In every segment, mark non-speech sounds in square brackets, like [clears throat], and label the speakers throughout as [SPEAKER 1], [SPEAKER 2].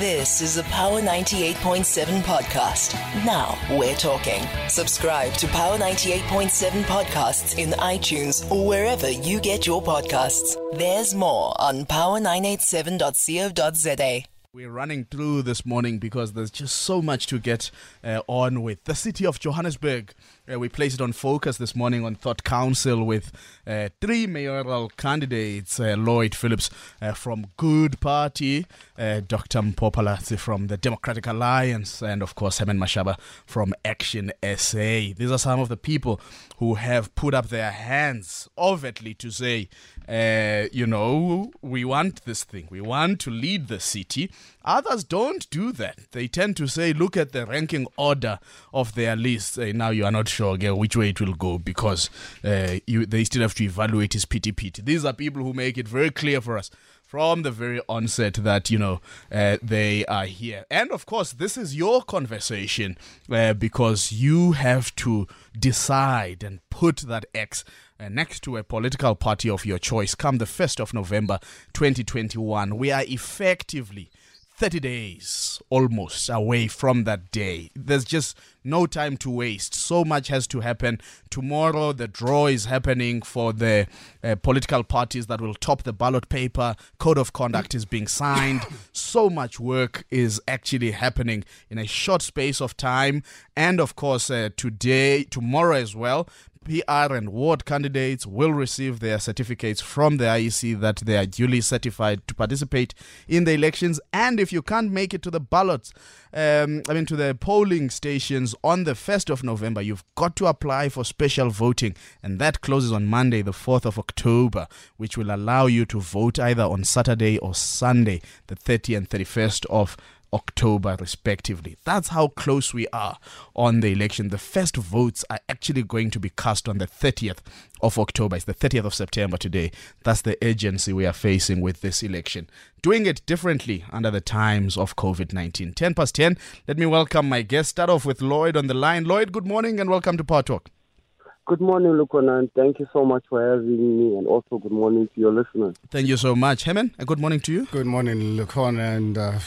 [SPEAKER 1] This is a Power 98.7 podcast. Now we're talking. Subscribe to Power 98.7 podcasts in iTunes or wherever you get your podcasts. There's more on power987.co.za.
[SPEAKER 2] We're running through this morning because there's just so much to get uh, on with. The city of Johannesburg, uh, we placed it on focus this morning on Thought Council with uh, three mayoral candidates uh, Lloyd Phillips uh, from Good Party, uh, Dr. Mpho from the Democratic Alliance, and of course, Herman Mashaba from Action SA. These are some of the people who have put up their hands overtly to say, you know, we want this thing, we want to lead the city. Others don't do that. They tend to say, look at the ranking order of their list. Uh, now you are not sure which way it will go because uh, you, they still have to evaluate his PTP. These are people who make it very clear for us from the very onset that you know uh, they are here and of course this is your conversation uh, because you have to decide and put that x uh, next to a political party of your choice come the 1st of november 2021 we are effectively 30 days almost away from that day. There's just no time to waste. So much has to happen. Tomorrow, the draw is happening for the uh, political parties that will top the ballot paper. Code of conduct is being signed. [coughs] so much work is actually happening in a short space of time. And of course, uh, today, tomorrow as well, PR and ward candidates will receive their certificates from the IEC that they are duly certified to participate in the elections. And if you can't make it to the ballots, um, I mean, to the polling stations on the 1st of November, you've got to apply for special voting. And that closes on Monday, the 4th of October, which will allow you to vote either on Saturday or Sunday, the 30th and 31st of October, respectively. That's how close we are on the election. The first votes are actually going to be cast on the 30th of October. It's the 30th of September today. That's the urgency we are facing with this election. Doing it differently under the times of COVID 19. 10 past 10. Let me welcome my guest. Start off with Lloyd on the line. Lloyd, good morning and welcome to Power Talk.
[SPEAKER 3] Good morning, Lukhona, and thank you so much for having me, and also good morning to your listeners.
[SPEAKER 2] Thank you so much. Herman, a good morning to you.
[SPEAKER 4] Good morning, Lukhona, and uh,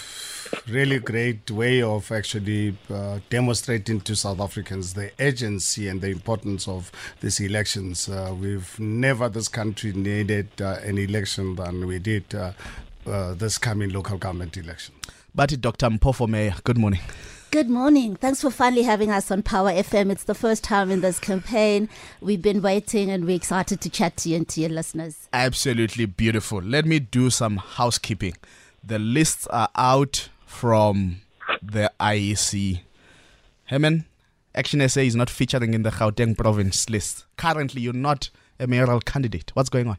[SPEAKER 4] really great way of actually uh, demonstrating to South Africans the urgency and the importance of these elections. Uh, we've never, this country, needed uh, an election than we did uh, uh, this coming local government election.
[SPEAKER 2] But Dr. Mpho Mayor, good morning.
[SPEAKER 5] Good morning. Thanks for finally having us on Power FM. It's the first time in this campaign. We've been waiting and we're excited to chat to you and to your listeners.
[SPEAKER 2] Absolutely beautiful. Let me do some housekeeping. The lists are out from the IEC. Herman, Action SA is not featuring in the Gauteng province list. Currently, you're not a mayoral candidate. What's going on?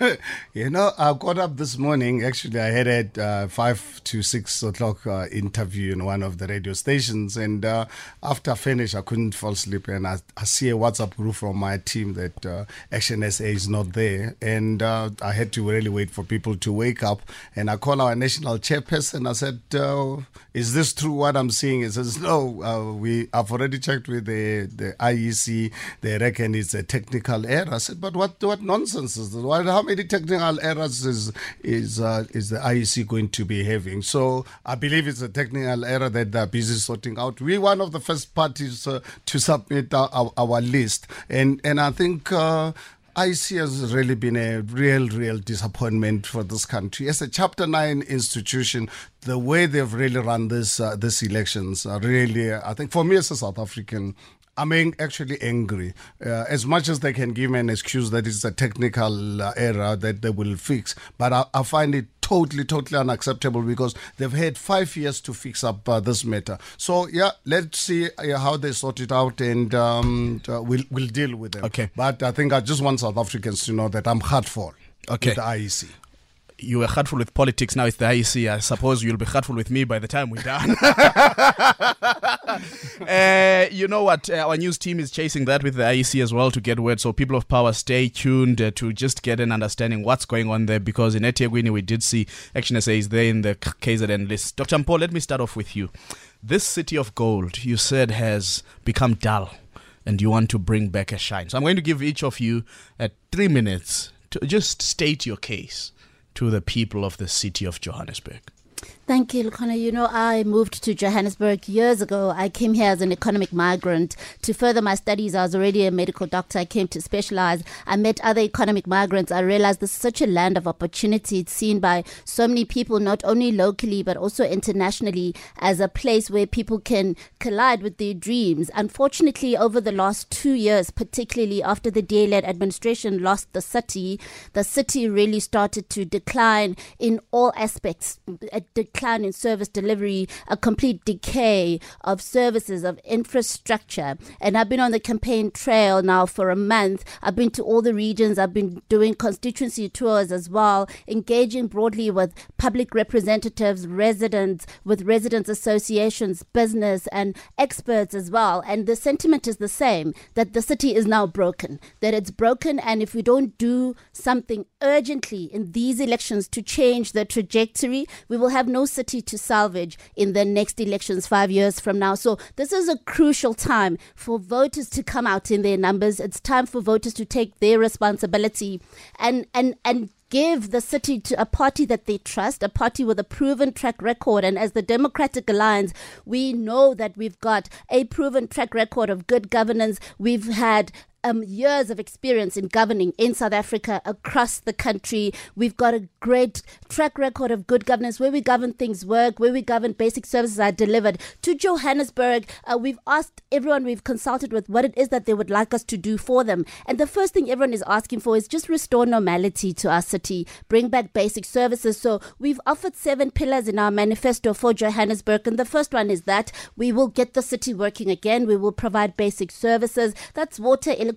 [SPEAKER 2] [laughs]
[SPEAKER 4] you know, I got up this morning. Actually, I had a uh, five to six o'clock uh, interview in one of the radio stations, and uh, after I finished, I couldn't fall asleep. And I, I, see a WhatsApp group from my team that uh, Action SA is not there, and uh, I had to really wait for people to wake up. And I called our national chairperson. I said, uh, "Is this true? What I'm seeing?" He says, "No, we I've already checked with the the IEC. They reckon it's a technical error." I said, "But what what nonsense is this? What, how many technical errors is is uh, is the IEC going to be having? So I believe it's a technical error that they're busy sorting out. We're one of the first parties uh, to submit our, our, list, and and I think. Uh, IEC has really been a real, real disappointment for this country. As a Chapter 9 institution, the way they've really run this uh, this elections are really, I think, for me as a South African, I'm actually angry. Uh, as much as they can give me an excuse that it's a technical uh, error that they will fix, but I, I, find it totally, totally unacceptable because they've had five years to fix up uh, this matter. So yeah, let's see uh, how they sort it out, and um, uh, we'll we'll deal with them.
[SPEAKER 2] Okay.
[SPEAKER 4] But I think I just want South Africans to know that I'm hurtful.
[SPEAKER 2] Okay.
[SPEAKER 4] With the IEC
[SPEAKER 2] you were hurtful with politics. Now it's the IEC. I suppose you'll be hurtful with me by the time we're done. [laughs] uh, you know what? Uh, our news team is chasing that with the IEC as well to get word. So people of power, stay tuned uh, to just get an understanding what's going on there. Because in eThekwini, we did see Action SA is there in the KZN list. Dr. Mpho, let me start off with you. This city of gold, you said, has become dull, and you want to bring back a shine. So I'm going to give each of you uh, three minutes to just state your case to the people of the city of Johannesburg?
[SPEAKER 5] Thank you, Lukhona. You know, I moved to Johannesburg years ago. I came here as an economic migrant to further my studies. I was already a medical doctor. I came to specialize. I met other economic migrants. I realized this is such a land of opportunity. It's seen by so many people, not only locally, but also internationally, as a place where people can collide with their dreams. Unfortunately, over the last two years, particularly after the DA administration lost the city, the city really started to decline in all aspects. A decline in service delivery, a complete decay of services, of infrastructure. And I've been on the campaign trail now for a month. I've been to all the regions. I've been doing constituency tours as well, engaging broadly with public representatives, residents, with residents associations, business, and experts as well. And the sentiment is the same that the city is now broken, that it's broken. And if we don't do something urgently in these elections to change the trajectory, we will have no city to salvage in the next elections five years from now. So this is a crucial time for voters to come out in their numbers. It's time for voters to take their responsibility and and and give the city to a party that they trust, a party with a proven track record. And as the Democratic Alliance, we know that we've got a proven track record of good governance. We've had um, years of experience in governing in South Africa, across the country. We've got a great track record of good governance where we govern things work, where we govern basic services are delivered. To Johannesburg, uh, we've asked everyone we've consulted with what it is that they would like us to do for them. And the first thing everyone is asking for is just restore normality to our city, bring back basic services. So we've offered seven pillars in our manifesto for Johannesburg. And the first one is that we will get the city working again. We will provide basic services. That's water, electricity,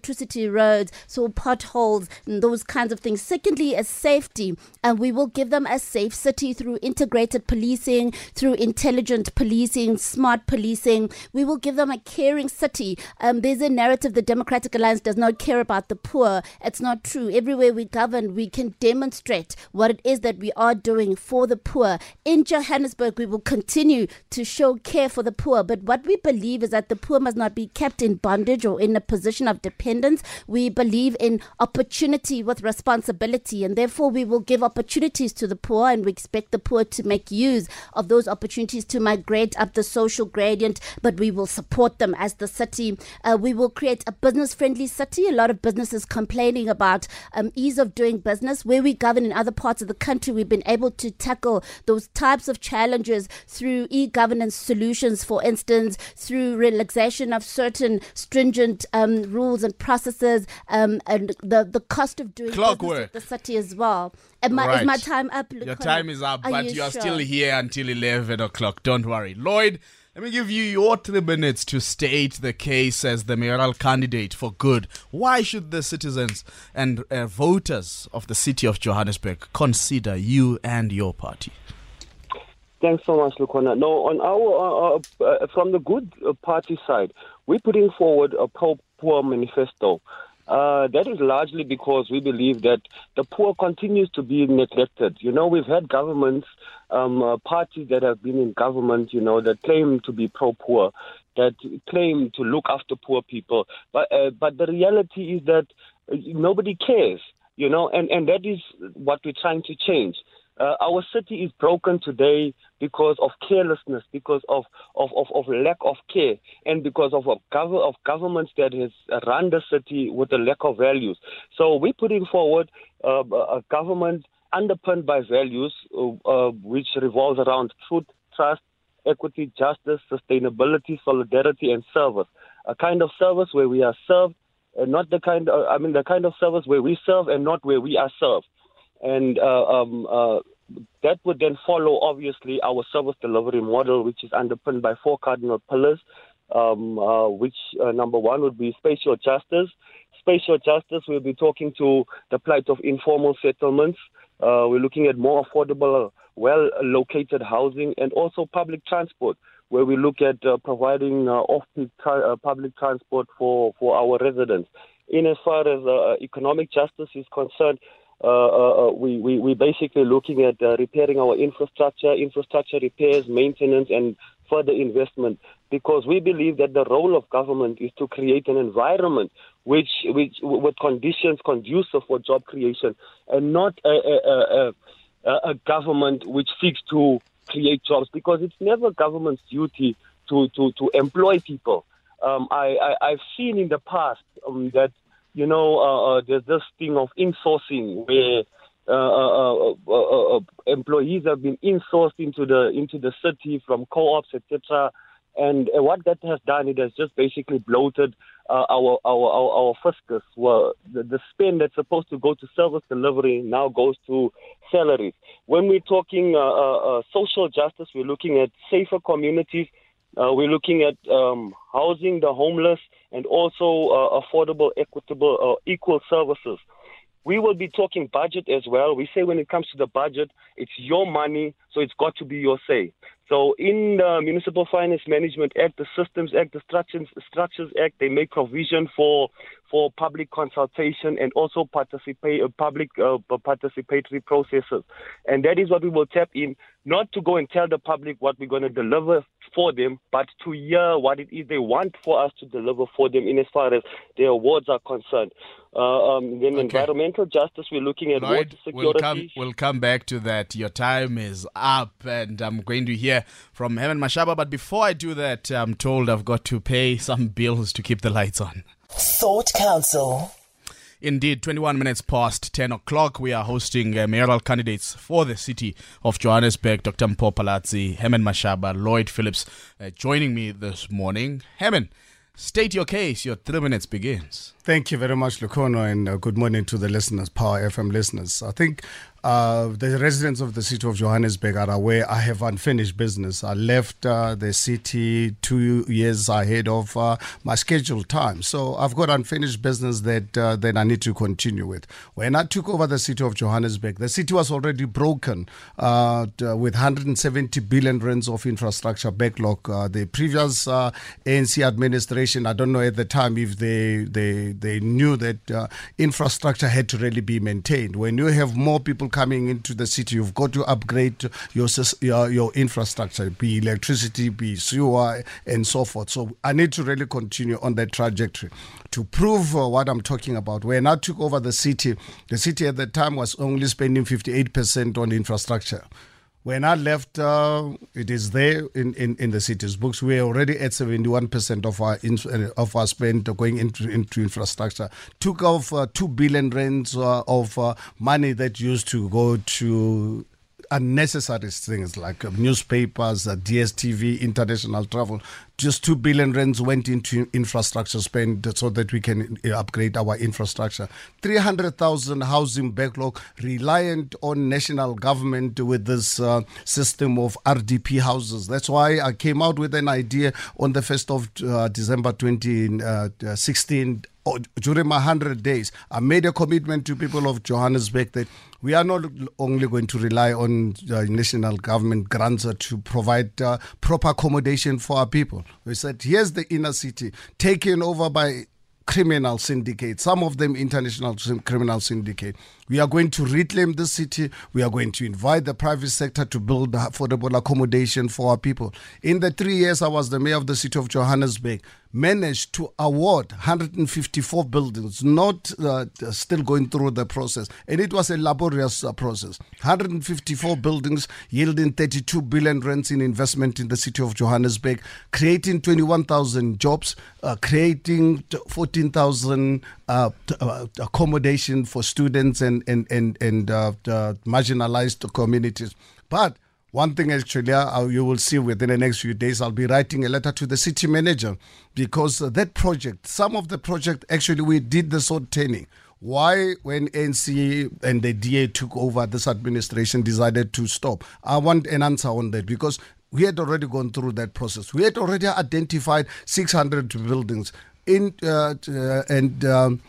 [SPEAKER 5] roads, so potholes, and those kinds of things. Secondly, as safety, and we will give them a safe city through integrated policing, through intelligent policing, smart policing. We will give them a caring city. Um, there's a narrative the Democratic Alliance does not care about the poor. It's not true. Everywhere we govern, we can demonstrate what it is that we are doing for the poor. In Johannesburg, we will continue to show care for the poor. But what we believe is that the poor must not be kept in bondage or in a position of dependence independence. We believe in opportunity with responsibility, and therefore we will give opportunities to the poor, and we expect the poor to make use of those opportunities to migrate up the social gradient. But we will support them as the city. Uh, we will create a business-friendly city. A lot of businesses complaining about um, ease of doing business. Where we govern in other parts of the country, we've been able to tackle those types of challenges through e-governance solutions, for instance, through relaxation of certain stringent um, rules and processes um, and the, the cost of doing
[SPEAKER 2] Clockwork.
[SPEAKER 5] the city as well. Am I,
[SPEAKER 2] Right.
[SPEAKER 5] Is my time up?
[SPEAKER 2] Your time is up,
[SPEAKER 5] Are
[SPEAKER 2] but
[SPEAKER 5] you
[SPEAKER 2] you are
[SPEAKER 5] sure?
[SPEAKER 2] still here until 11 o'clock. Don't worry. Lloyd, let me give you your three minutes to state the case as the mayoral candidate for good. Why should the citizens and uh, voters of the city of Johannesburg consider you and your party?
[SPEAKER 3] Thanks so much, Lukhona. No, on our uh, uh, from the good uh, party side, we're putting forward a pro-poor manifesto. Uh, that is largely because we believe that the poor continues to be neglected. You know, we've had governments, um, uh, parties that have been in government, you know, that claim to be pro-poor, that claim to look after poor people, but uh, but the reality is that uh, nobody cares. You know, and and that is what we're trying to change. Uh, our city is broken today because of carelessness, because of, of, of, of lack of care, and because of, of, gov- of governments that has run the city with a lack of values. So we're putting forward uh, a government underpinned by values, uh, uh, which revolves around truth, trust, equity, justice, sustainability, solidarity, and service. A kind of service where we are served, and not the kind. Of, I mean, the kind of service where we serve and not where we are served and uh, um, uh, that would then follow, obviously, our service delivery model, which is underpinned by four cardinal pillars. Um, uh, which uh, number one would be spatial justice. Spatial justice, we'll be talking to the plight of informal settlements. Uh, we're looking at more affordable, well located housing and also public transport, where we look at uh, providing off peak tra- public transport for, for our residents. In as far as economic justice is concerned, uh, uh, uh, we, we, we're basically looking at uh, repairing our infrastructure, infrastructure repairs, maintenance, and further investment because we believe that the role of government is to create an environment which, which with conditions conducive for job creation and not a, a, a, a, government which seeks to create jobs because it's never government's duty to, to, to employ people. Um, I, I, have seen in the past um, that, you know, uh, uh, there's this thing of insourcing where uh, uh, uh, employees have been insourced into the into the city from co-ops, etc. And what that has done, it has just basically bloated uh, our, our, our, our fiscus. Well, the, the spend that's supposed to go to service delivery now goes to salaries. When we're talking uh, uh social justice, we're looking at safer communities. Uh, we're looking at um, housing the homeless and also uh, affordable, equitable, or equal services. We will be talking budget as well. We say when it comes to the budget, it's your money, so it's got to be your say. So in the Municipal Finance Management Act, the Systems Act, the Structures, Structures Act, they make provision for for public consultation and also participate uh, public uh, participatory processes. And that is what we will tap in, not to go and tell the public what we're going to deliver for them, but to hear what it is they want for us to deliver for them in as far as their awards are concerned. Uh, um, then okay. environmental justice, we're looking at Lloyd, water security.
[SPEAKER 2] We'll come, we'll come back to that. Your time is up, and I'm going to hear from Herman Mashaba. But before I do that, I'm told I've got to pay some bills to keep the lights on.
[SPEAKER 1] Thought Council.
[SPEAKER 2] Indeed, 21 minutes past 10 o'clock, we are hosting uh, mayoral candidates for the city of Johannesburg. Dr. Mpho Phalatse, Herman Mashaba, Lloyd Phillips uh, joining me this morning. Herman, state your case. Your three minutes begins.
[SPEAKER 4] Thank you very much, Lukhona, and uh, good morning to the listeners, Power FM listeners. I think uh, the residents of the city of Johannesburg are aware I have unfinished business. I left uh, the city two years ahead of uh, my scheduled time. So I've got unfinished business that uh, that I need to continue with. When I took over the city of Johannesburg, the city was already broken uh, with 170 billion rands of infrastructure backlog. Uh, the previous ANC administration, I don't know at the time if they they they knew that infrastructure had to really be maintained. When you have more people coming into the city, you've got to upgrade your your, your infrastructure, be electricity, be sewer, and so forth. So I need to really continue on that trajectory to prove uh, what I'm talking about. When I took over the city, the city at the time was only spending 58% on infrastructure. When I left, uh, it is there in, in, in the city's books. We're already at 71% of our in, uh, of our spend going into, into infrastructure. Took off uh, 2 billion rands uh, of uh, money that used to go to unnecessary things like uh, newspapers, uh, DSTV, international travel. Just 2 billion rands went into infrastructure spend so that we can uh, upgrade our infrastructure. 300,000 housing backlog reliant on national government with this uh, system of RDP houses. That's why I came out with an idea on the 1st of uh, December 2016 during my 100 days, I made a commitment to people of Johannesburg that we are not only going to rely on uh, national government grants to provide uh, proper accommodation for our people. We said, here's the inner city taken over by criminal syndicate, some of them international criminal syndicate. We are going to reclaim the city. We are going to invite the private sector to build affordable accommodation for our people. In the three years I was the mayor of the city of Johannesburg, managed to award 154 buildings, not uh, still going through the process. And it was a laborious uh, process. 154 buildings yielding 32 billion rents in investment in the city of Johannesburg, creating 21,000 jobs, uh, creating 14,000 uh, uh, accommodation for students and and and and uh, marginalized communities. But one thing actually uh, you will see within the next few days, I'll be writing a letter to the city manager because that project, some of the project actually we did the sort training. Why, when ANC and the DA took over, this administration decided to stop? I want an answer on that because we had already gone through that process. We had already identified 600 buildings in uh, uh, and um,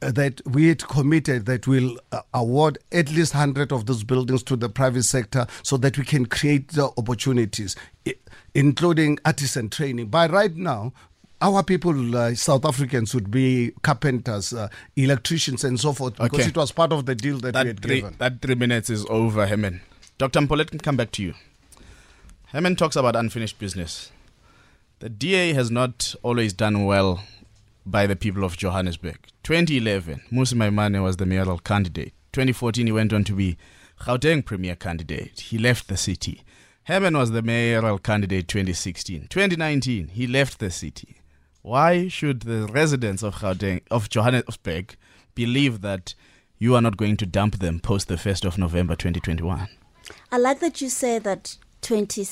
[SPEAKER 4] that we had committed that we'll uh, award at least 100 of those buildings to the private sector so that we can create the opportunities, including artisan training. By right now, our people, uh, South Africans, would be carpenters, uh, electricians, and so forth, because okay. it was part of the deal that, that we had
[SPEAKER 2] three,
[SPEAKER 4] given.
[SPEAKER 2] That three minutes is over, Herman. Dr. Mpho, can come back to you. Herman talks about unfinished business. The DA has not always done well by the people of Johannesburg. 2011, Mmusi Maimane was the mayoral candidate. 2014, he went on to be Gauteng premier candidate. He left the city. Herman was the mayoral candidate 2016. 2019, he left the city. Why should the residents of Gauteng, of Johannesburg believe that you are not going to dump them post the 1st of November 2021?
[SPEAKER 5] I like that you say that 20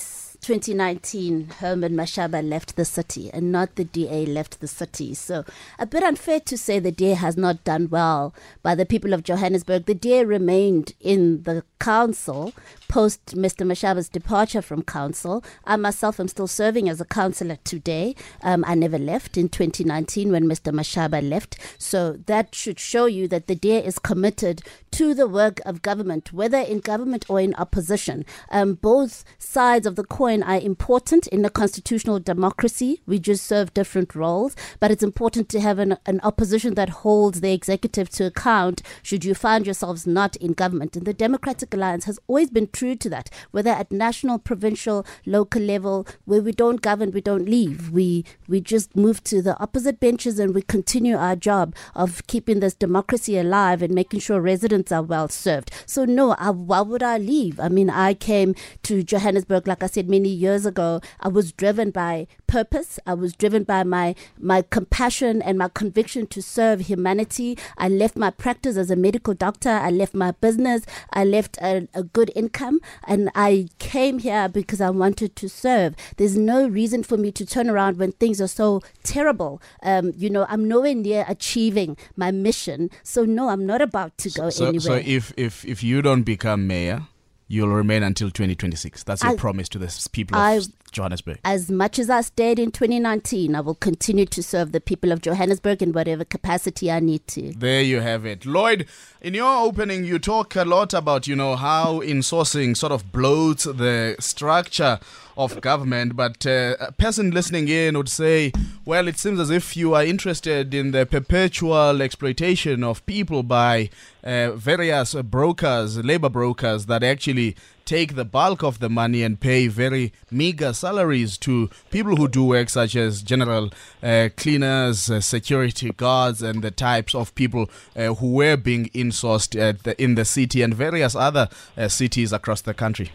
[SPEAKER 5] 2019, Herman Mashaba left the city and not the DA left the city. So, a bit unfair to say the DA has not done well by the people of Johannesburg. The DA remained in the council post Mr. Mashaba's departure from council. I myself am still serving as a councillor today. Um, I never left in 2019 when Mr. Mashaba left. So, that should show you that the DA is committed to the work of government, whether in government or in opposition. Um, both sides of the coin are important in a constitutional democracy. We just serve different roles, but it's important to have an, an opposition that holds the executive to account should you find yourselves not in government. And the Democratic Alliance has always been true to that, whether at national, provincial, local level, where we don't govern, we don't leave. We we just move to the opposite benches and we continue our job of keeping this democracy alive and making sure residents are well served. So no, I, why would I leave? I mean, I came to Johannesburg, like I said, many many years ago, I was driven by purpose. I was driven by my my compassion and my conviction to serve humanity. I left my practice as a medical doctor. I left my business. I left a, a good income, and I came here because I wanted to serve. There's no reason for me to turn around when things are so terrible. Um, you know, I'm nowhere near achieving my mission. So no, I'm not about to go
[SPEAKER 2] so,
[SPEAKER 5] anywhere.
[SPEAKER 2] So if if if you don't become mayor you'll remain until 2026. That's your I, promise to the people of I, Johannesburg.
[SPEAKER 5] As much as I stayed in 2019, I will continue to serve the people of Johannesburg in whatever capacity I need to.
[SPEAKER 2] There you have it. Lloyd, in your opening, you talk a lot about, you know, how insourcing sort of bloats the structure of government. But uh, a person listening in would say, well, it seems as if you are interested in the perpetual exploitation of people by uh, various brokers, labor brokers that actually take the bulk of the money and pay very meager salaries to people who do work such as general uh, cleaners, uh, security guards, and the types of people uh, who were being insourced the, in the city and various other uh, cities across the country.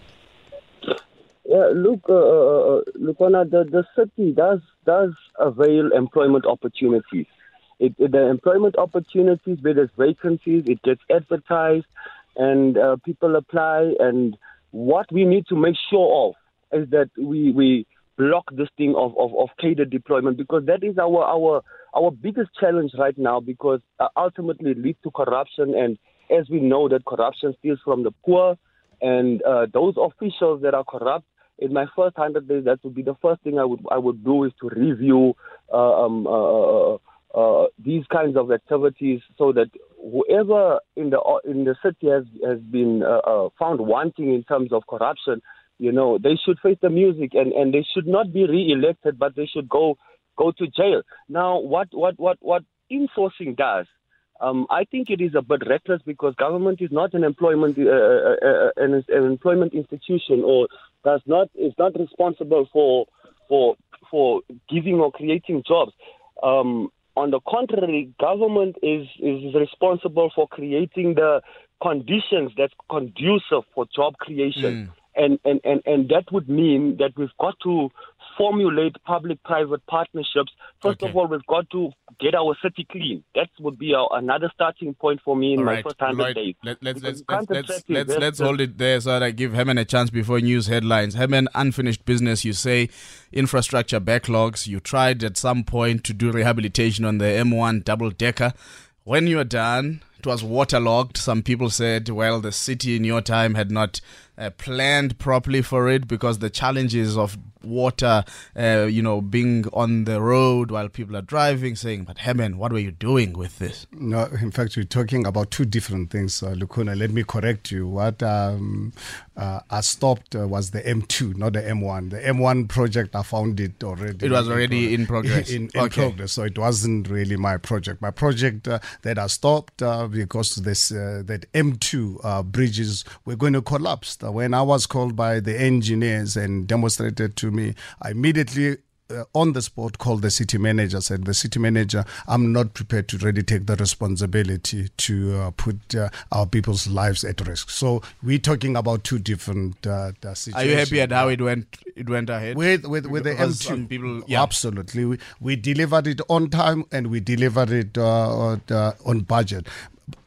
[SPEAKER 3] Yeah, look, uh, uh, uh Lukhona, the, the city does does avail employment opportunities. It, it, the employment opportunities, where there's vacancies, it gets advertised, and uh, people apply. And what we need to make sure of is that we we block this thing of, of, of cadre deployment because that is our our our biggest challenge right now because uh, ultimately it leads to corruption. And as we know that corruption steals from the poor and uh, those officials that are corrupt in my first hundred days, that would be the first thing I would I would do is to review uh, um, uh, uh, uh, these kinds of activities, so that whoever in the in the city has has been found wanting in terms of corruption, you know, they should face the music and, and they should not be re-elected, but they should go go to jail. Now, what what what what insourcing does um, I think it is a bit reckless because government is not an employment uh, uh, uh, an, an, employment institution or does not is not responsible for for for giving or creating jobs. Um, on the contrary, government is is responsible for creating the conditions that's conducive for job creation. Mm. And, and, and, and that would mean that we've got to formulate public-private partnerships. First okay. of all, we've got to get our city clean. That would be our, another starting point for me in all my right. first hundred days.
[SPEAKER 2] Let, let's let's let's let's, let's, let's hold it there so that I give Herman a chance before news headlines. Herman, unfinished business. You say infrastructure backlogs. You tried at some point to do rehabilitation on the M1 double decker. When you're done, it was waterlogged. Some people said, well, the city in your time had not uh, planned properly for it because the challenges of water, uh, you know, being on the road while people are driving, saying, but Herman, what were you doing with this?
[SPEAKER 4] No, in fact, we're talking about two different things, uh, Lukhona. Let me correct you. What um, uh, I stopped uh, was the M2, not the M1. The M1 project, I found it already.
[SPEAKER 2] It was already in, progress. [laughs]
[SPEAKER 4] In, in okay. progress, so it wasn't really my project. My project uh, that I stopped uh, because this uh, that M2 bridges were going to collapse when I was called by the engineers and demonstrated to me, I immediately uh, on the spot called the city manager, said, The city manager, I'm not prepared to really take the responsibility to uh, put uh, our people's lives at risk. So we're talking about two different uh, situations.
[SPEAKER 2] Are you happy at how it went? It went ahead
[SPEAKER 4] with with with the
[SPEAKER 2] Because
[SPEAKER 4] M2.
[SPEAKER 2] some people, yeah.
[SPEAKER 4] Absolutely, we, we delivered it on time and we delivered it uh, uh, on budget.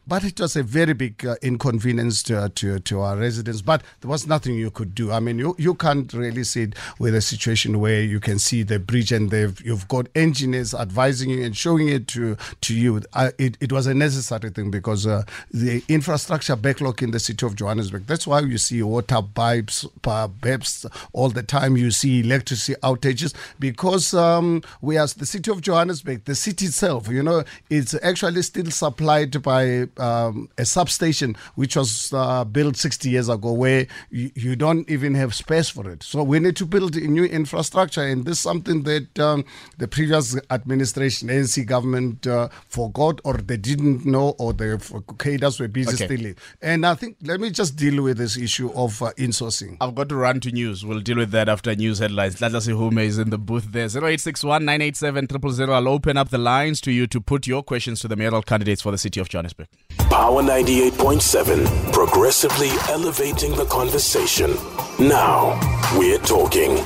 [SPEAKER 4] But it was a very big uh, inconvenience to, to, to our residents. But there was nothing you could do. I mean, you, you can't really sit with a situation where you can see the bridge and they've, you've got engineers advising you and showing it to, to you. Uh, it, it was a necessary thing because uh, the infrastructure backlog in the city of Johannesburg, that's why you see water pipes, uh, pipes all the time. You see electricity outages because um, we as the city of Johannesburg, the city itself, you know, it's actually still supplied by um, a substation which was uh, built 60 years ago where you, you don't even have space for it. So we need to build a new infrastructure, and this is something that um, the previous administration, ANC government, uh, forgot or they didn't know or the cadres were busy
[SPEAKER 2] Okay.
[SPEAKER 4] stealing. And I think let me just deal with this issue of uh, insourcing.
[SPEAKER 2] I've got to run to news. We'll deal with that after news headlines. Let us see who is in the booth there. 0861 987 000. I'll open up the lines to you to put your questions to the mayoral candidates for the city of Johannesburg.
[SPEAKER 6] Power 98.7, progressively elevating the conversation. Now we're talking.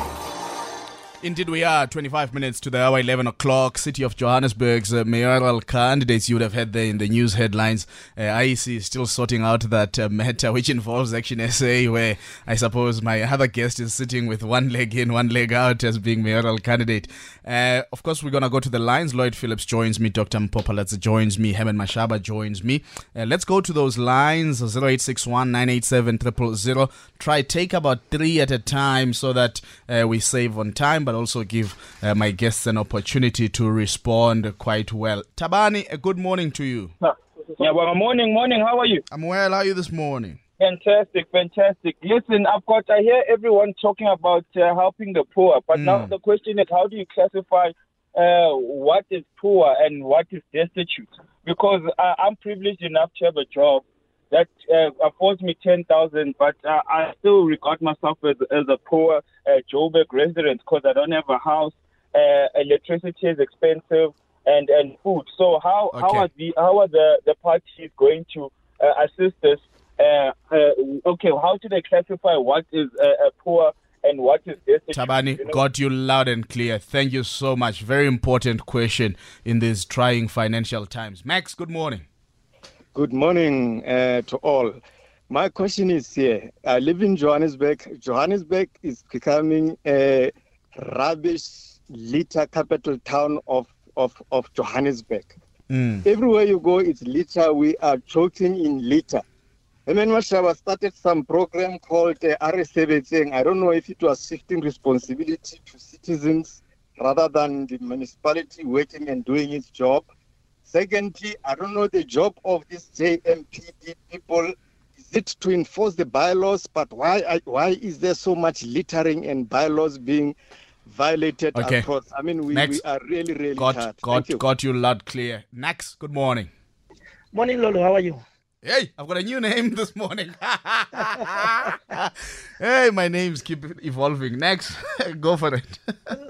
[SPEAKER 2] Indeed, we are 25 minutes to the hour 11 o'clock. City of Johannesburg's uh, mayoral candidates you would have had there in the news headlines. Uh, IEC is still sorting out that uh, matter, which involves Action SA, where I suppose my other guest is sitting with one leg in, one leg out as being mayoral candidate. Uh, of course, we're going to go to the lines. Lloyd Phillips joins me, Dr. Mpho Phalatse joins me, Herman Mashaba joins me. Uh, let's go to those lines 0861 987 000. Try take about three at a time so that uh, we save on time, but also give uh, my guests an opportunity to respond quite well. Tabani, a good morning to you.
[SPEAKER 7] Yeah, well, morning, morning. How are you?
[SPEAKER 2] I'm well. How are you this morning?
[SPEAKER 7] Fantastic, fantastic. Listen, I've got. I hear everyone talking about uh, helping the poor, but now the question is, how do you classify uh, what is poor and what is destitute? Because uh, I'm privileged enough to have a job that uh, affords me ten thousand, but uh, I still regard myself as, as a poor uh, Joburg resident because I don't have a house. Uh, electricity is expensive, and and food. So how how are the how are the the parties going to uh, assist us? Uh, uh, okay, how do they classify what is uh, poor and what is destitute?
[SPEAKER 2] Tabani,
[SPEAKER 7] you know?
[SPEAKER 2] got you loud and clear. Thank you so much. Very important question in these trying financial times. Max, good morning.
[SPEAKER 8] Good morning uh, to all. My question is here. I live in Johannesburg. Johannesburg is becoming a rubbish litter capital town of, of, of Johannesburg. Everywhere you go, it's litter. We are choking in litter. Herman Mashaba started some program called uh, RSA I don't know if it was shifting responsibility to citizens rather than the municipality waiting and doing its job. Secondly, I don't know the job of these JMPD people. Is it to enforce the bylaws? But why I- why is there so much littering and bylaws being violated
[SPEAKER 2] Okay.
[SPEAKER 8] across? I mean, we,
[SPEAKER 2] Next.
[SPEAKER 8] we are really, really
[SPEAKER 2] Got
[SPEAKER 8] tired. Thank
[SPEAKER 2] got
[SPEAKER 8] you.
[SPEAKER 2] got you loud clear. Nax, good morning.
[SPEAKER 9] Morning, Lolo. How are you?
[SPEAKER 2] Hey, I've got a new name [laughs] this morning. [laughs] hey, my names keep evolving. Next, [laughs] go for it.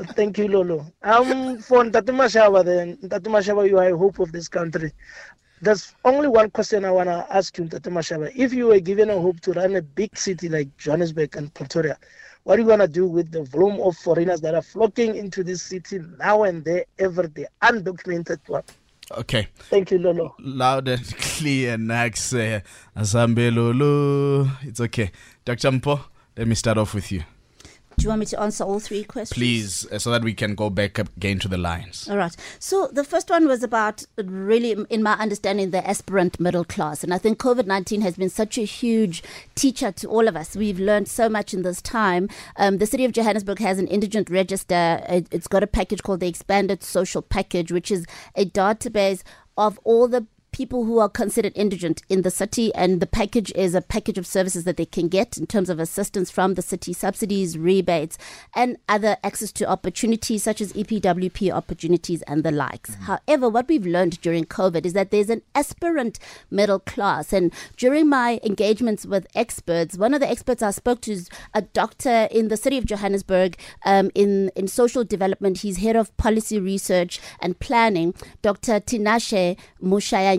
[SPEAKER 9] Thank you, Lolo. Um, for Ntate Mashaba, then Ntate Mashaba, you are a hope of this country. There's only one question I want to ask you, Ntate Mashaba. If you were given a hope to run a big city like Johannesburg and Pretoria, what are you going to do with the volume of foreigners that are flocking into this city now and there, every day, undocumented one?
[SPEAKER 2] Okay,
[SPEAKER 9] Thank you, Lolo.
[SPEAKER 2] loud and [laughs] clear. Nax, uh, Asambe Lolo. It's okay. Dr. Mpho, let me start off with you,
[SPEAKER 5] Do you want me to answer all three questions?
[SPEAKER 2] please, uh, so that we can go back again to the lines.
[SPEAKER 5] All right. So the first one was about really, in my understanding, the aspirant middle class. And I think COVID 19 has been such a huge teacher to all of us. We've learned so much in this time. Um, the city of Johannesburg has an indigent register. It, it's got a package called the Expanded Social Package, which is a database of all the people who are considered indigent in the city, and the package is a package of services that they can get in terms of assistance from the city, subsidies, rebates, and other access to opportunities such as EPWP opportunities and the likes. Mm-hmm. However, what we've learned during COVID is that there's an aspirant middle class. And during my engagements with experts, one of the experts I spoke to is a doctor in the city of Johannesburg um, in, in social development. He's head of policy research and planning, Dr. Tinashe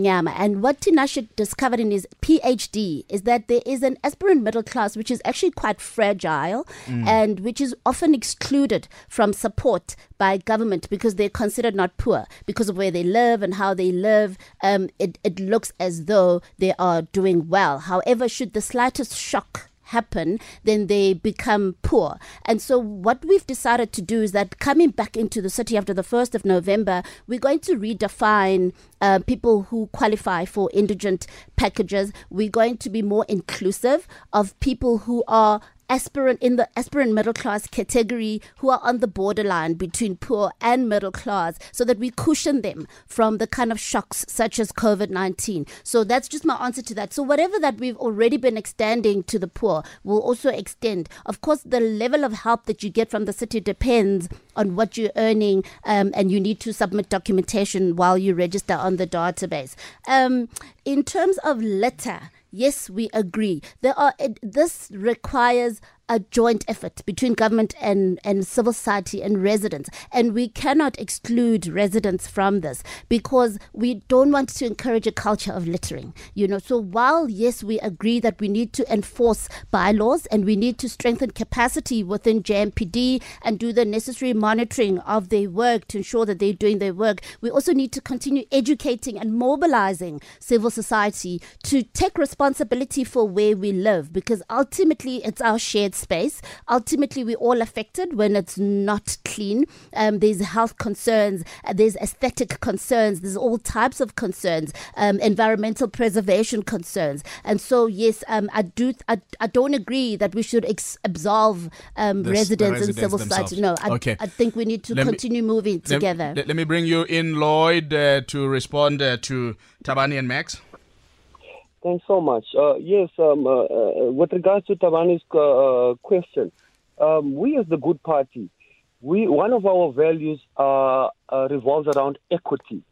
[SPEAKER 5] And what Tinashe discovered in his PhD is that there is an aspirant middle class which is actually quite fragile mm. and which is often excluded from support by government because they're considered not poor because of where they live and how they live. Um, it, it looks as though they are doing well. However, should the slightest shock happen, then they become poor. And so, what we've decided to do is that coming back into the city after the 1st of November, we're going to redefine uh, people who qualify for indigent packages. We're going to be more inclusive of people who are aspirant in the aspirant middle class category who are on the borderline between poor and middle class so that we cushion them from the kind of shocks such as COVID-19. So that's just my answer to that. So whatever that we've already been extending to the poor will also extend. Of course, the level of help that you get from the city depends on what you're earning um, and you need to submit documentation while you register on the database. Um, in terms of litter, Yes, we agree. There are. It, this requires a joint effort between government and, and civil society and residents. And we cannot exclude residents from this because we don't want to encourage a culture of littering. You know, so while yes, we agree that we need to enforce bylaws and we need to strengthen capacity within JMPD and do the necessary monitoring of their work to ensure that they're doing their work, we also need to continue educating and mobilizing civil society to take responsibility for where we live because ultimately it's our shared space. Ultimately, we're all affected when it's not clean. Um, there's health concerns, uh, there's aesthetic concerns, there's all types of concerns, um, environmental preservation concerns. And so, yes, um, I do. I, I don't agree that we should ex- absolve um, this, residents, residents, and civil themselves. society. No, I, okay. I think we need to let continue me, moving together.
[SPEAKER 2] Let, let, me bring you in, Lloyd, uh, to respond uh, to Tabani and Max.
[SPEAKER 3] Thanks so much. Uh, yes, um, uh, uh, with regards to Tavani's uh, question, um, we as the Good Party, we one of our values uh, revolves around equity,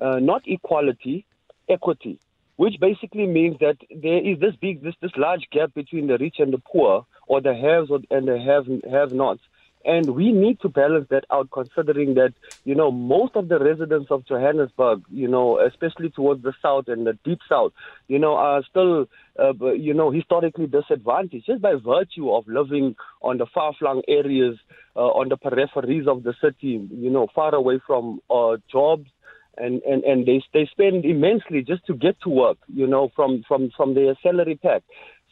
[SPEAKER 3] not equality, equity, which basically means that there is this big, this this large gap between the rich and the poor, or the haves and the have have-nots. And we need to balance that out, considering that, you know, most of the residents of Johannesburg, you know, especially towards the south and the deep south, you know, are still, uh, you know, historically disadvantaged just by virtue of living on the far flung areas, uh, on the peripheries of the city, you know, far away from uh, jobs. And, and, and they, they spend immensely just to get to work, you know, from, from, from their salary pack.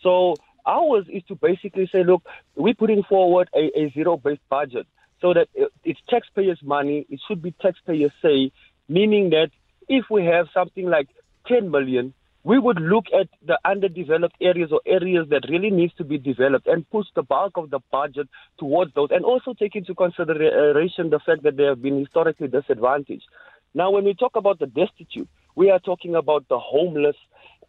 [SPEAKER 3] So Ours is to basically say, look, we're putting forward a, a zero based budget so that it's taxpayers' money, it should be taxpayers' say, meaning that if we have something like 10 million, we would look at the underdeveloped areas or areas that really needs to be developed and push the bulk of the budget towards those and also take into consideration the fact that they have been historically disadvantaged. Now, when we talk about the destitute, we are talking about the homeless,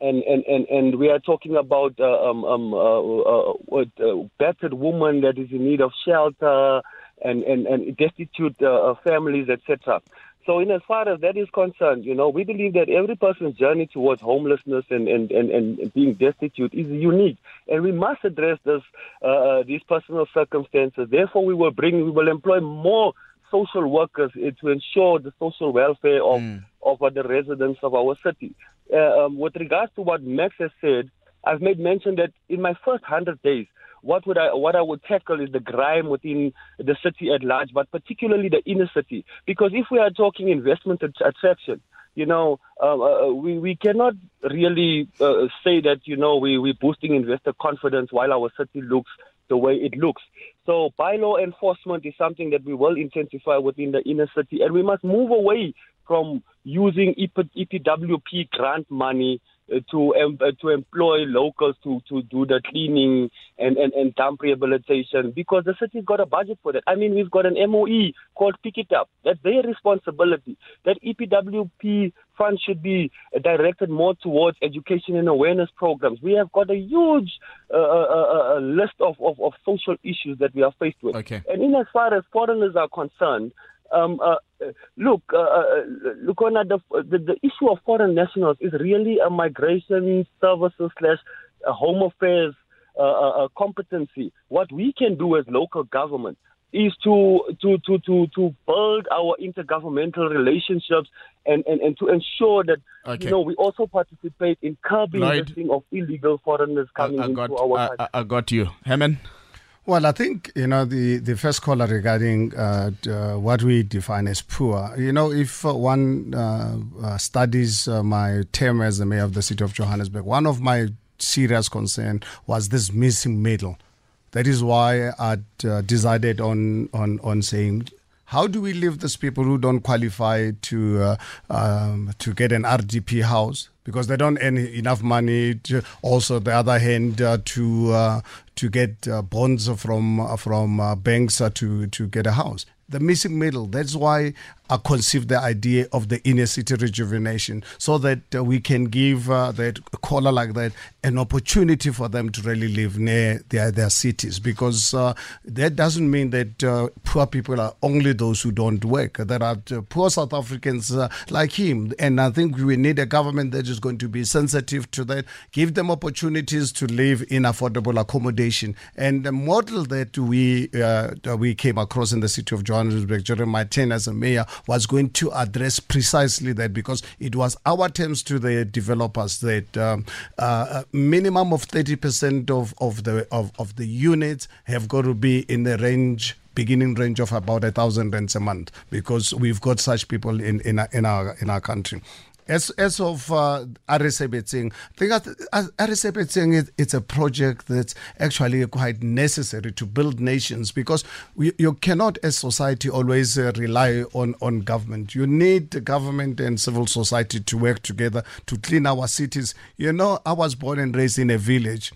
[SPEAKER 3] and and and, and we are talking about uh, um, um, uh, uh, uh, battered woman that is in need of shelter and and, and destitute uh, uh families, etc. So, in as far as that is concerned, you know, we believe that every person's journey towards homelessness and, and, and, and being destitute is unique, and we must address this uh, these personal circumstances. Therefore, we will bring, we will employ more social workers to ensure the social welfare of, mm. of the residents of our city. Uh, um, with regards to what Max has said, I've made mention that in my first 100 days, what would I what I would tackle is the grime within the city at large, but particularly the inner city. Because if we are talking investment attraction, you know, um, uh, we we cannot really uh, say that you know we we boosting investor confidence while our city looks the way it looks. So bylaw enforcement is something that we will intensify within the inner city, and we must move away from using EPWP grant money uh, to um, uh, to employ locals to, to do the cleaning and, and, and dump rehabilitation because the city's got a budget for that. I mean, we've got an MOE called Pikitup. That's their responsibility. That EPWP fund should be directed more towards education and awareness programs. We have got a huge uh, uh, uh, list of, of, of social issues that we are faced with.
[SPEAKER 2] Okay.
[SPEAKER 3] And in as far as foreigners are concerned, um, uh, look, uh, uh, look on the, the the issue of foreign nationals is really a migration services slash uh, home affairs uh, uh, competency. What we can do as local government is to to to to to build our intergovernmental relationships and, and, and to ensure that
[SPEAKER 2] Okay.
[SPEAKER 3] you know we also participate in curbing
[SPEAKER 2] Lloyd.
[SPEAKER 3] the thing of illegal foreigners coming
[SPEAKER 2] I got,
[SPEAKER 3] into our
[SPEAKER 2] I,
[SPEAKER 3] country.
[SPEAKER 2] I- I got you. Herman?
[SPEAKER 4] Well, I think you know the the first caller regarding uh, uh, what we define as poor. You know, if uh, one uh, uh, studies uh, my term as the mayor of the city of Johannesburg, one of my serious concern was this missing middle. That is why I decided on on on saying. How do we leave these people who don't qualify to um, to get an RDP house because they don't earn enough money? To also, the other hand, uh, to uh, to get uh, bonds from uh, from uh, banks uh, to to get a house. The missing middle. That's why I conceived the idea of the inner city rejuvenation, so that uh, we can give uh, that caller like that an opportunity for them to really live near their their cities. Because uh, that doesn't mean that uh, poor people are only those who don't work. There are uh, poor South Africans uh, like him, and I think we need a government that is going to be sensitive to that, give them opportunities to live in affordable accommodation. And the model that we uh, that we came across in the city of Johannesburg during my tenure as a mayor was going to address precisely that because it was our terms to the developers that um, uh, a minimum of 30% of, of the of, of the units have got to be in the range beginning range of about a thousand rents a month because we've got such people in in in our, in our country. As, as of uh, A Re Sebetseng, I think A Re Sebetseng is it's a project that's actually quite necessary to build nations because we, you cannot, as society, always uh, rely on, on government. You need the government and civil society to work together to clean our cities. You know, I was born and raised in a village.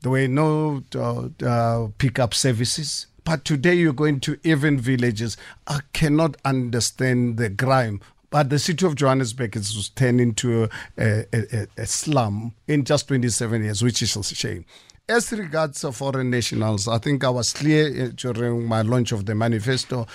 [SPEAKER 4] There were no uh, uh, Pikitup services. But today you're going to even villages. I cannot understand the grime. But the city of Johannesburg is turned into a, a, a, slum in just 27 years, which is a shame. As regards foreign nationals, I think I was clear uh, during my launch of the manifesto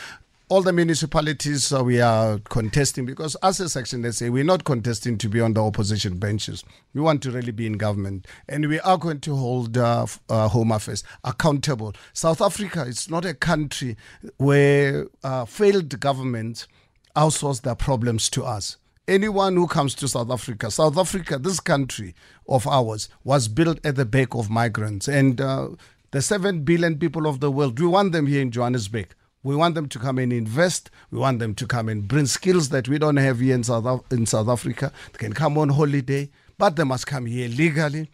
[SPEAKER 4] all the municipalities uh, we are contesting because as a section they say we're not contesting to be on the opposition benches. We want to really be in government. And we are going to hold uh, uh, home affairs accountable. South africa is not a country where uh, failed governments outsource their problems to us anyone who comes to South Africa, South Africa, this country of ours, was built at the back of migrants. And uh, the 7 billion people of the world, we want them here in Johannesburg. We want them to come and invest. We want them to come and bring skills that we don't have here in South, in South Africa. They can come on holiday, but they must come here legally.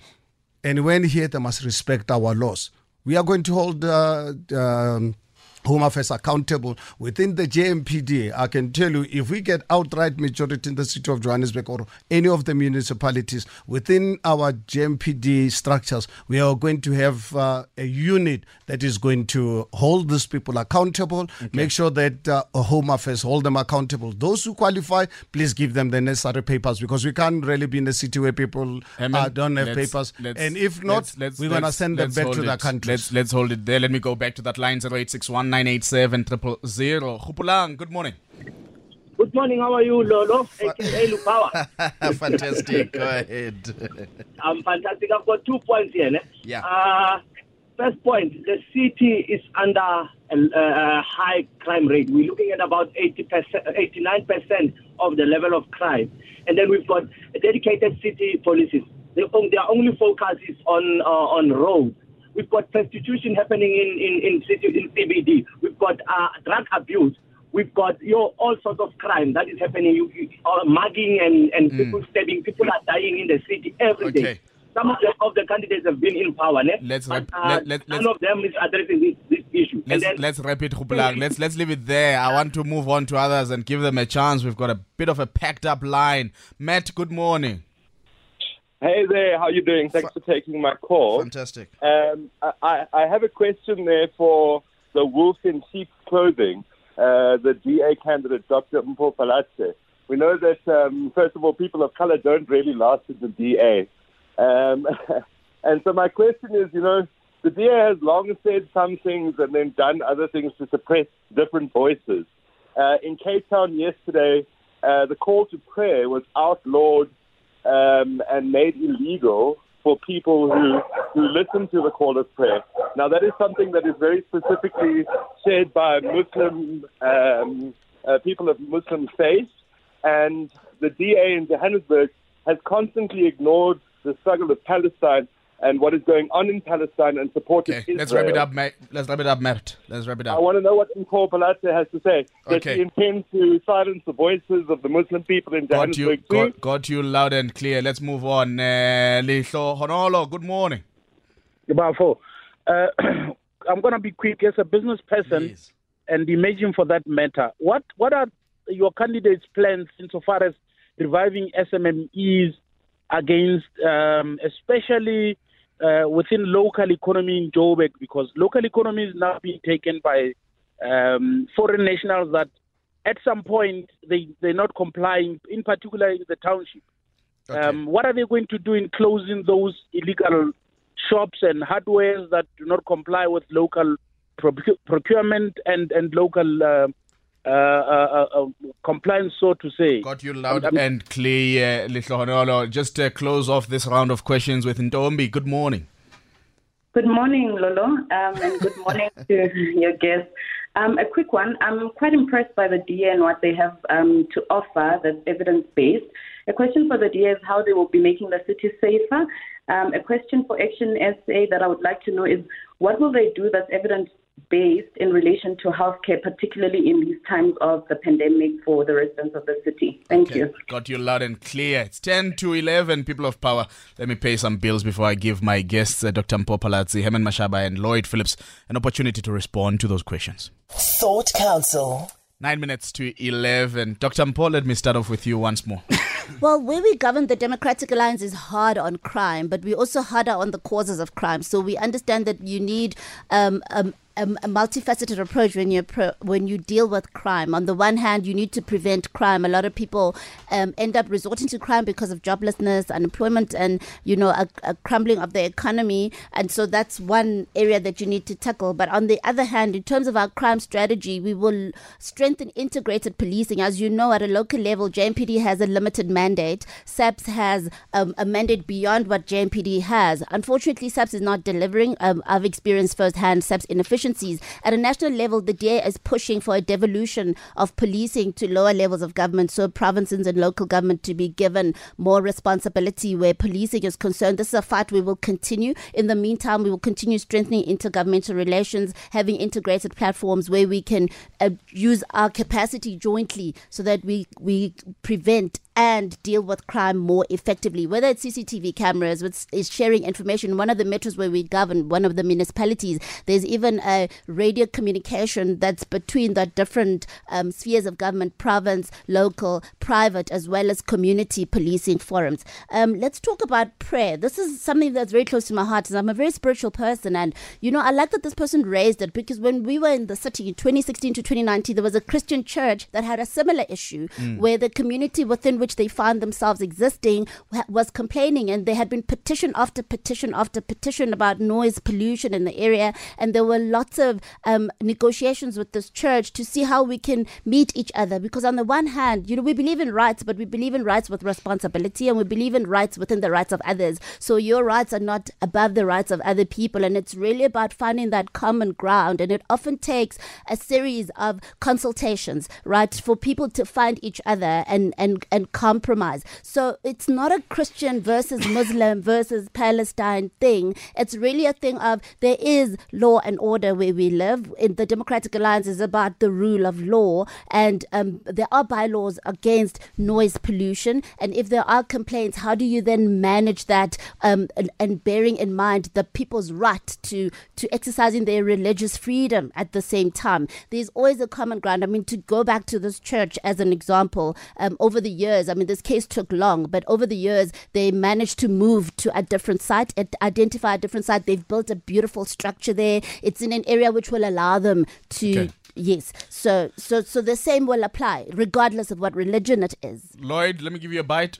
[SPEAKER 4] And when here, they must respect our laws. We are going to hold uh, um, Home Affairs accountable within the JMPD. I can tell you, if we get outright majority in the city of Johannesburg or any of the municipalities within our JMPD structures, we are going to have uh, a unit that is going to hold these people accountable, make sure that uh, Home Affairs hold them accountable. Those who qualify, please give them the necessary papers because we can't really be in a city where people
[SPEAKER 2] Herman,
[SPEAKER 4] uh, don't have
[SPEAKER 2] let's-
[SPEAKER 4] papers.
[SPEAKER 2] let's-
[SPEAKER 4] and if not,
[SPEAKER 2] let's-
[SPEAKER 4] we're going to send them back to their
[SPEAKER 2] it.
[SPEAKER 4] countries.
[SPEAKER 2] Let's let's hold it there. Let me go back to that line 0861 000. Khupulang, good morning.
[SPEAKER 10] Good morning. How are you, Lolo? AKA Lupawa. [laughs]
[SPEAKER 2] Fantastic. Go ahead.
[SPEAKER 10] I'm fantastic. I've got two points here. Ne?
[SPEAKER 2] Yeah.
[SPEAKER 10] Uh, first point: the city is under a, a high crime rate. We're looking at about 80 percent, 89 percent of the level of crime, and then we've got dedicated city policies. Their, on- their only focus is on uh, on roads. We've got prostitution happening in in in city in CBD. We've got uh, drug abuse. We've got you know, all sorts of crime that is happening. You, you, uh, mugging and, and people stabbing. People are dying in the city every day.
[SPEAKER 2] Okay.
[SPEAKER 10] Some of the, of the candidates have been in power. Ne?
[SPEAKER 2] Let's
[SPEAKER 10] but, uh,
[SPEAKER 2] let- let-
[SPEAKER 10] none
[SPEAKER 2] let's-
[SPEAKER 10] of them is addressing this, this issue.
[SPEAKER 2] Let's
[SPEAKER 10] then,
[SPEAKER 2] let's wrap it. Let's let's leave it there. I want to move on to others and give them a chance. We've got a bit of a packed up line. Matt, good morning.
[SPEAKER 11] Hey there, how you doing? Thanks for taking my call.
[SPEAKER 2] Fantastic.
[SPEAKER 11] Um, I, I have a question there for the wolf in sheep's clothing, uh, the DA candidate, Dr. Mpho. We know that, um, first of all, people of color don't really last in the DA. Um, [laughs] and so my question is, you know, the DA has long said some things and then done other things to suppress different voices. Uh, in Cape Town yesterday, uh, the call to prayer was outlawed um, and made illegal for people who, who listen to the call of prayer. Now, that is something that is very specifically shared by Muslim um, uh, people of Muslim faith, and the DA in Johannesburg has constantly ignored the struggle of Palestine and what is going on in Palestine and supported
[SPEAKER 2] Okay,
[SPEAKER 11] Israel.
[SPEAKER 2] let's wrap it up, mate. Let's wrap it up, Mert. Let's wrap it up.
[SPEAKER 11] I want to know what Nicole Phalatse has to say. Does
[SPEAKER 2] Okay.
[SPEAKER 11] she intend to silence the voices of the Muslim people in
[SPEAKER 2] Got you,
[SPEAKER 11] Johannesburg too?
[SPEAKER 2] got, got you loud and clear. Let's move on. Uh, Lihlo Honolo, good morning.
[SPEAKER 12] Bafo, uh, [clears throat] I'm going to be quick. As a business person and imagine for that matter, what what are your candidates' plans insofar as reviving SMMEs against, um, especially uh, within local economy in Joburg, because local economy is now being taken by um, foreign nationals that at some point they they're not complying, in particular in the township. Um, what are they going to do in closing those illegal shops and hardwares that do not comply with local procu- procurement and and local uh, uh, uh, uh, compliance, so to say?
[SPEAKER 2] Got you loud
[SPEAKER 12] I'm-
[SPEAKER 2] and clear, Lihlo Honolo. Just uh, close off this round of questions with Ndombi. Good morning.
[SPEAKER 13] Good morning, Lolo, um, and good morning to [laughs] your guests. Um, a quick one. I'm quite impressed by the DA and what they have um, to offer that's evidence based. A question for the DA is how they will be making the city safer. Um, a question for Action SA that I would like to know is what will they do that's evidence based in relation to healthcare, particularly in these times of the pandemic for the residents of the city? Thank you.
[SPEAKER 2] Got you loud and clear. It's 10 to 11, people of power. Let me pay some bills before I give my guests, uh, Dr. Mpho Phalatse, Herman Mashaba, and Lloyd Phillips, an opportunity to respond to those questions.
[SPEAKER 1] Thought Council.
[SPEAKER 2] Nine minutes to 11. Dr. Mpo, let me start off with you once more. [laughs]
[SPEAKER 5] Well, where we govern, the Democratic Alliance is hard on crime, but we're also harder on the causes of crime. So we understand that you need um, um, a, a multifaceted approach when you pro- when you deal with crime. On the one hand, you need to prevent crime. A lot of people um, end up resorting to crime because of joblessness, unemployment, and you know a, a crumbling of the economy. And so that's one area that you need to tackle. But on the other hand, in terms of our crime strategy, we will strengthen integrated policing. As you know, at a local level, JMPD has a limited mandate. SAPS has um, a mandate beyond what JMPD has. Unfortunately, SAPS is not delivering. Um, I've experienced firsthand SAPS At a national level, the DA is pushing for a devolution of policing to lower levels of government, so provinces and local government to be given more responsibility where policing is concerned. This is a fight we will continue. In the meantime, we will continue strengthening intergovernmental relations, having integrated platforms where we can uh, use our capacity jointly so that we we prevent and deal with crime more effectively. Whether it's CCTV cameras, with is sharing information. One of the metros where we govern, one of the municipalities, there's even a radio communication that's between the different um, spheres of government, province, local, private, as well as community policing forums. Um, let's talk about prayer. This is something that's very close to my heart. 'cause I'm a very spiritual person, and you know, I like that this person raised it because when we were in the city in 2016 to 2019, there was a Christian church that had a similar issue
[SPEAKER 14] Mm.
[SPEAKER 5] where the community within which they found themselves existing was complaining, and there had been petition after petition after petition about noise pollution in the area, and there were lots of um, negotiations with this church to see how we can meet each other. Because on the one hand, you know, we believe in rights, but we believe in rights with responsibility, and we believe in rights within the rights of others. So your rights are not above the rights of other people, and it's really about finding that common ground. And it often takes a series of consultations, right, for people to find each other and and and compromise. So it's not a Christian versus Muslim versus Palestine thing. It's really a thing of there is law and order area where we live. In the Democratic Alliance is about the rule of law, and um, there are bylaws against noise pollution. And if there are complaints, how do you then manage that? Um, and, and bearing in mind the people's right to to exercising their religious freedom at the same time. There's always a common ground. I mean, to go back to this church as an example, um, over the years, I mean, this case took long, but over the years, they managed to move to a different site, identify a different site. They've built a beautiful structure there. It's in an area which will allow them to. Okay. Yes. So so so the same will apply regardless of what religion it is.
[SPEAKER 2] Lloyd, let me give you a bite.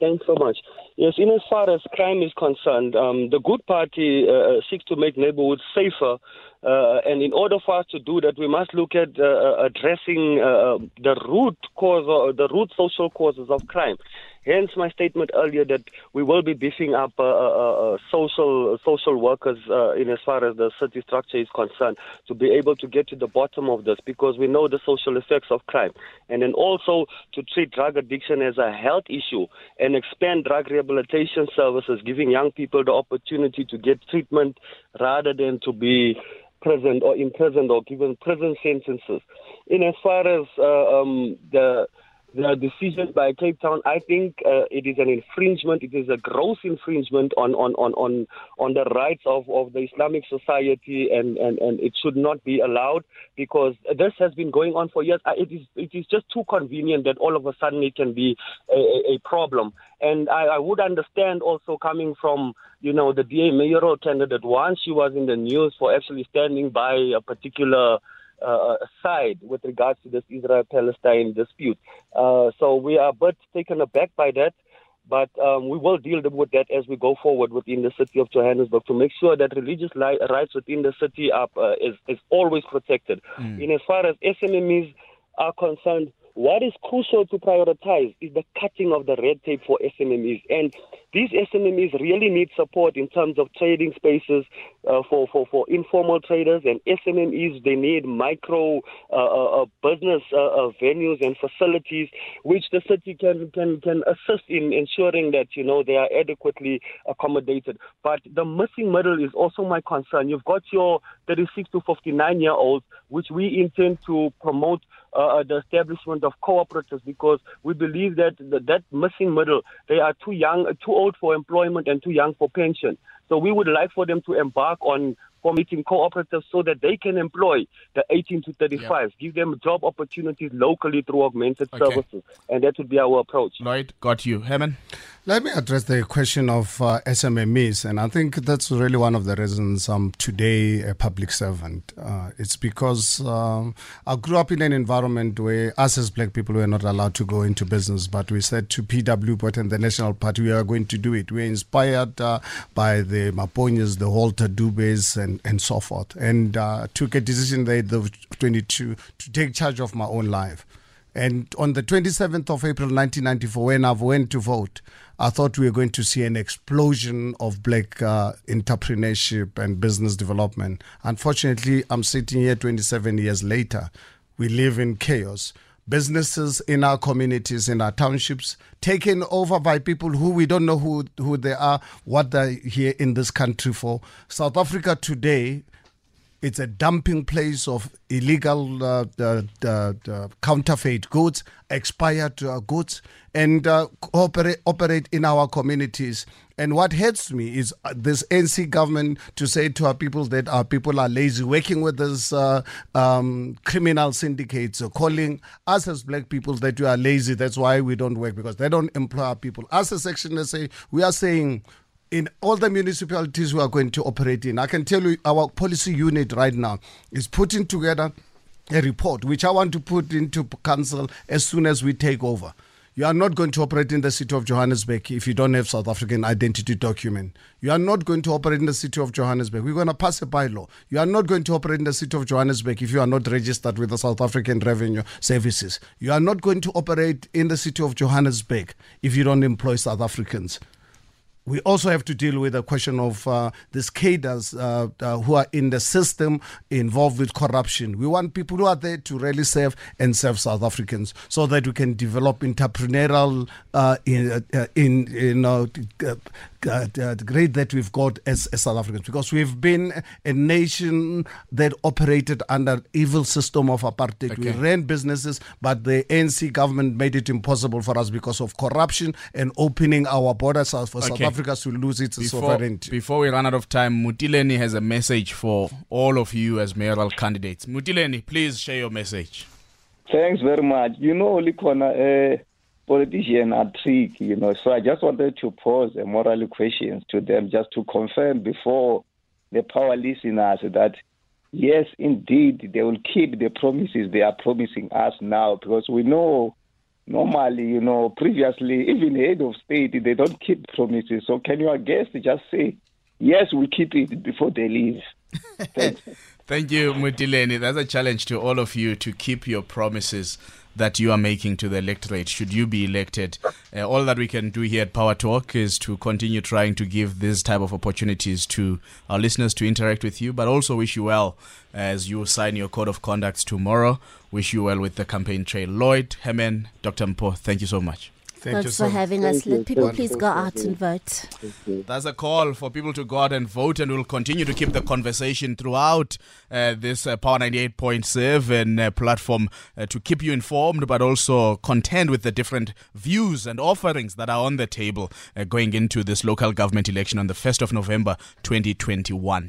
[SPEAKER 3] Thanks so much. Yes, in as far as crime is concerned, um, the Good Party uh, uh, seeks to make neighborhoods safer. Uh, and in order for us to do that, we must look at uh, uh addressing uh, the root cause or the root social causes of crime. Hence my statement earlier that we will be beefing up uh, uh, uh, social social workers uh, in as far as the city structure is concerned to be able to get to the bottom of this because we know the social effects of crime, and then also to treat drug addiction as a health issue and expand drug rehabilitation services, giving young people the opportunity to get treatment rather than to be present or imprisoned or given prison sentences. In as far as uh, um, the the decision by Cape Town, I think uh, it is an infringement. It is a gross infringement on on on on, on the rights of, of the Islamic society, and, and, and it should not be allowed because this has been going on for years. Uh, it is it is just too convenient that all of a sudden it can be a, a problem. And I, I would understand also coming from you know the DA mayoral candidate once she was in the news for actually standing by a particular uh, side with regards to this Israel-Palestine dispute. Uh, so we are but taken aback by that. But um, we will deal with that as we go forward within the city of Johannesburg to make sure that religious li- rights within the city are, uh, is, is always protected. Mm. In as far as SMMEs are concerned, what is crucial to prioritize is the cutting of the red tape for SMMEs. And these SMMEs really need support in terms of trading spaces uh, for, for, for informal traders and SMMEs. They need micro uh, uh, uh business uh, uh, venues and facilities, which the city can, can, can assist in ensuring that, you know, they are adequately accommodated. But the missing middle is also my concern. You've got your 36 to 59 year olds, which we intend to promote the establishment of cooperatives because we believe that the, that missing middle, they are too young, too old for employment and too young for pension. So we would like for them to embark on forming cooperatives so that they can employ the 18 to 35, give them job opportunities locally through augmented okay. services. And that would be our approach.
[SPEAKER 2] Lloyd, got you. Herman?
[SPEAKER 4] Let me address the question of uh, SMMEs, and I think that's really one of the reasons I'm today a public servant. Uh, it's because um, I grew up in an environment where us as black people were not allowed to go into business, but we said to PW Botha and the National Party, we are going to do it. We're inspired uh, by the Maponyas, the Walter Dubes, and, and so forth, and uh, took a decision there at the 22 to take charge of my own life. And on the 27th of April 1994, when I went to vote, I thought we were going to see an explosion of black uh, entrepreneurship and business development. Unfortunately, I'm sitting here 27 years later. We live in chaos. Businesses in our communities, in our townships, taken over by people who we don't know who, who they are, what they're here in this country for. South Africa today it's a dumping place of illegal uh, counterfeit goods, expired uh, goods, and uh, operate, operate in our communities. And what hurts me is uh, this ANC government to say to our people that our people are lazy, working with these uh, um, criminal syndicates, calling us as black people that we are lazy. That's why we don't work because they don't employ our people. As a section, say we are saying in all the municipalities we are going to operate in. I can tell you our policy unit right now is putting together a report which I want to put into council as soon as we take over. You are not going to operate in the city of Johannesburg if you don't have South African identity document. You are not going to operate in the city of Johannesburg. We're going to pass a bylaw. You are not going to operate in the city of Johannesburg if you are not registered with the South African Revenue Services. You are not going to operate in the city of Johannesburg if you don't employ South Africans we also have to deal with the question of uh, these cadres uh, uh, who are in the system involved with corruption. We want people who are there to really serve and serve South Africans so that we can develop entrepreneurial uh, in, uh, in, you know, uh, uh, great that we've got as, as South Africans because we've been a nation that operated under evil system of apartheid. Okay. We ran businesses, but the ANC government made it impossible for us because of corruption and opening our borders for okay. South Africa to lose its
[SPEAKER 2] before,
[SPEAKER 4] sovereignty.
[SPEAKER 2] Before we run out of time, Mutileni has a message for all of you as mayoral candidates. Mutileni, please share your message.
[SPEAKER 15] Thanks very much. You know, Lukhona, uh, politicians are tricky, you know. So I just wanted to pose a moral questions to them just to confirm before the power listeners that yes, indeed, they will keep the promises they are promising us now because we know normally, you know, previously, even head of state, they don't keep promises. So can your guest just say, yes, we keep it before they leave? [laughs]
[SPEAKER 2] Thank you, Mutileni. That's a challenge to all of you to keep your promises that you are making to the electorate should you be elected. Uh, all that we can do here at Power Talk is to continue trying to give this type of opportunities to our listeners to interact with you, but also wish you well as you sign your code of conduct tomorrow. Wish you well with the campaign trail. Lloyd, Herman, Dr. Mpho, thank you so much.
[SPEAKER 5] Thank Thanks for so having Thank us. You. Let people please go out and vote.
[SPEAKER 2] That's a call for people to go out and vote, and we'll continue to keep the conversation throughout uh, this uh, Power 98.7 uh, platform uh, to keep you informed, but also contend with the different views and offerings that are on the table uh, going into this local government election on the 1st of November 2021.